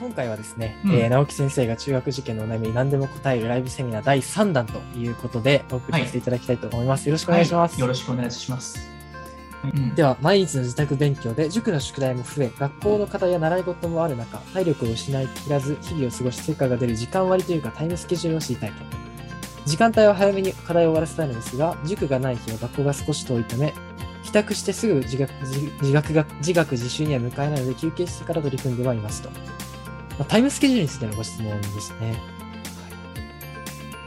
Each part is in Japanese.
今回はですね、うんえー直樹先生が中学受験のお悩みに何でも答えるライブセミナー第3弾ということでお送りさせていただきたいと思います。よろしくお願いします。はいよろしくお願いします。うんでは、毎日の自宅勉強で塾の宿題も増え、学校の課題や習い事もある中、体力を失い切らず、日々を過ごし成果が出る時間割というかタイムスケジュールを知りたいと。時間帯は早めに課題を終わらせたいのですが、塾がない日は学校が少し遠いため、帰宅してすぐ自学自自学が自学自習には向かえないので、休憩してから取り組んではいますと。まあタイムスケジュールについてのご質問ですね。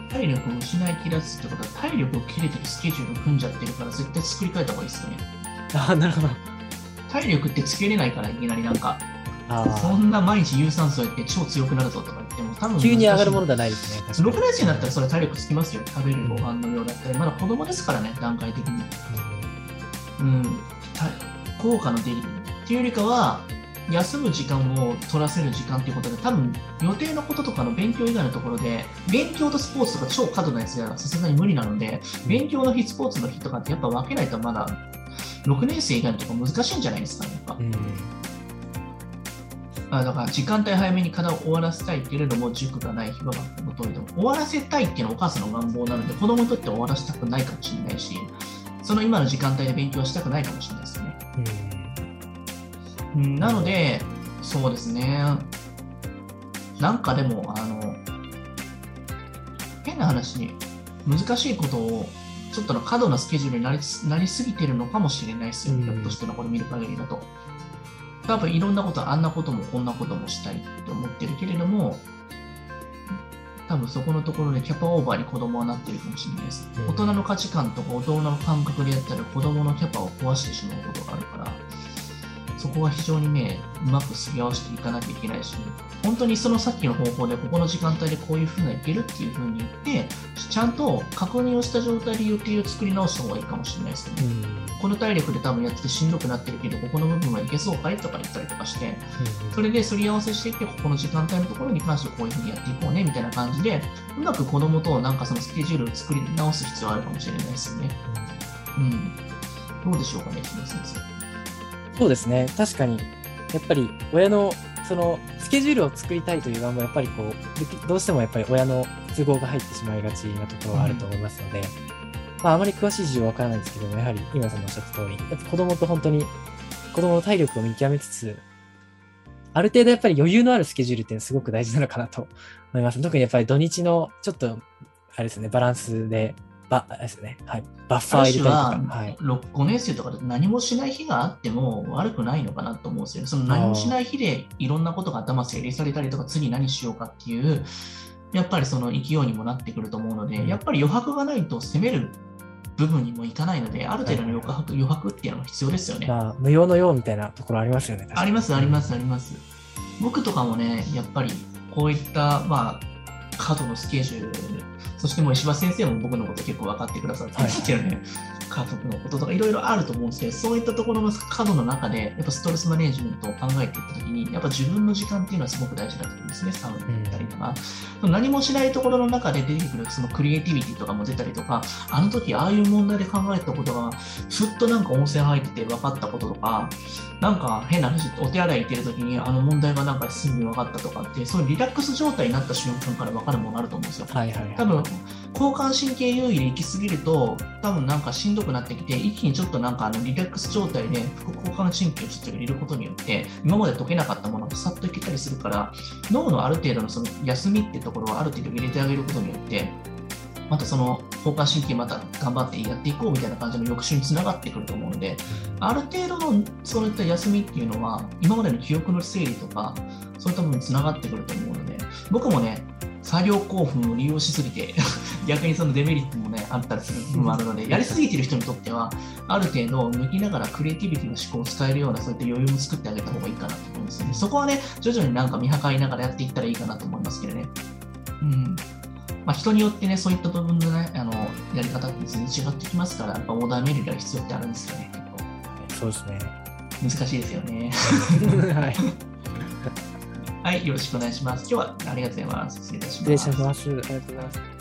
体力を失い切らずってことは、体力を切れてるスケジュール組んじゃってるから、絶対作り変えた方がいいですよね。ああ、なるほど。体力ってつけれないから、いきなりなんか、あそんな毎日有酸素やって超強くなるぞとか言っても、多分あ、急に上がるものだ。ではないですね。確かに6年生になったらそれ体力つきますよ。食べるご飯の量だったり、まだ子供ですからね、段階的に。うん、た効果の出るっていうよりかは、休む時間を取らせる時間っていうことで、多分予定のこととかの勉強以外のところで、勉強とスポーツとか超過度なやつではさすがに無理なので、勉強の日、スポーツの日とかってやっぱ分けないとまだ6年生以外のところ難しいんじゃないですかね。やっぱうん。あだから時間帯早めに課題を終わらせたいけれども、塾がない日は学校の通りでも、終わらせたいっていうのはお母さんの願望なので、子供にとっては終わらせたくないかもしれないし、その今の時間帯で勉強はしたくないかもしれないですよね。うんうんなので、そうですね。なんかでも、あの、変な話に、難しいことを、ちょっとの過度なスケジュールになりなりすぎてるのかもしれないですよ、うんひょっとしてのこれ見る限りだと。多分いろんなこと、あんなこともこんなこともしたいって思ってるけれども、多分そこのところでキャパオーバーに子供はなってるかもしれないです。うん大人の価値観とか大人の感覚でやったら子供のキャパを壊してしまうことがあるから、そこは非常にね、うまくすり合わせていかなきゃいけないし、本当にそのさっきの方法で、ここの時間帯でこういうふうないけるっていうふうに言って、ちゃんと確認をした状態で予定を作り直した方がいいかもしれないですよね。この体力で多分やっててしんどくなってるけど、ここの部分はいけそうかいとか言ったりとかして、それですり合わせしていって、ここの時間帯のところに関してはこういうふうにやっていこうねみたいな感じで、うまく子供となんかそのスケジュールを作り直す必要あるかもしれないですよね。うん。どうでしょうかね、木村先生。そうですね。確かに、やっぱり親のそのスケジュールを作りたいという願望はやっぱりこう、どうしてもやっぱり親の都合が入ってしまいがちなところはあると思いますので、まああまり詳しい事情はわからないですけども、やはり今さんのおっしゃった通り、やっぱ子供と本当に子供の体力を見極めつつ、ある程度やっぱり余裕のあるスケジュールっていうのはすごく大事なのかなと思います。特にやっぱり土日のちょっと、あれですね、バランスで、ば、あれですね、はい、バッファーあ入れたりとか、はい。6 5年生とかで何もしない日があっても悪くないのかなと思うんですよね。その何もしない日でいろんなことが頭整理されたりとか、次何しようかっていう、やっぱりその勢いにもなってくると思うので、うんやっぱり余白がないと攻める部分にもいかないので、ある程度の余白余白っていうのも必要ですよね。まあ、無用のようみたいなところありますよね。あります、あります、あります。僕とかもね、やっぱりこういった、まあ、過度のスケジュール、そしてもう石破先生も僕のこと結構分かってくださってますけどね、家族のこととかいろいろあると思うんですけど、そういったところの過度の中で、やっぱストレスマネージメントを考えていったときに、やっぱ自分の時間っていうのはすごく大事だと思うんですね、サウナに行ったりとか。何もしないところの中で出てくるそのクリエイティビティとかも出たりとか、あの時ああいう問題で考えたことが、ふっとなんか温泉入ってて分かったこととか、なんか変な話、お手洗い行ってる時にあの問題がなんかすぐに分かったとかって、そういうリラックス状態になった瞬間から分かるものがあると思うんですよ。はいはいはい。多分交感神経優位で行き過ぎると多分なんかしんどくなってきて一気にちょっとなんかあのリラックス状態で副交感神経をちょっと入れることによって今まで解けなかったものがさっといけたりするから脳のある程度のその休みってところをある程度入れてあげることによってまたその交感神経また頑張ってやっていこうみたいな感じの翌週につながってくると思うのである程度のそういった休みっていうのは今までの記憶の整理とかそういった部分につながってくると思うので僕もね作業興奮を利用しすぎて 逆にそのデメリットもねあったりする部分もあるのでやりすぎてる人にとってはある程度抜きながらクリエイティビティの思考を使えるようなそういった余裕も作ってあげた方がいいかなと思うんですよね。そこはね徐々になんか見計りながらやっていったらいいかなと思いますけどね。うん。まあ、人によってねそういった部分のねあのやり方って全然違ってきますからやっぱオーダーメーが必要ってあるんですよね結そうですね。構難しいですよね。はい。はいよろしくお願いします今日はありがとうございます失礼いたします失礼します。ありがとうございます。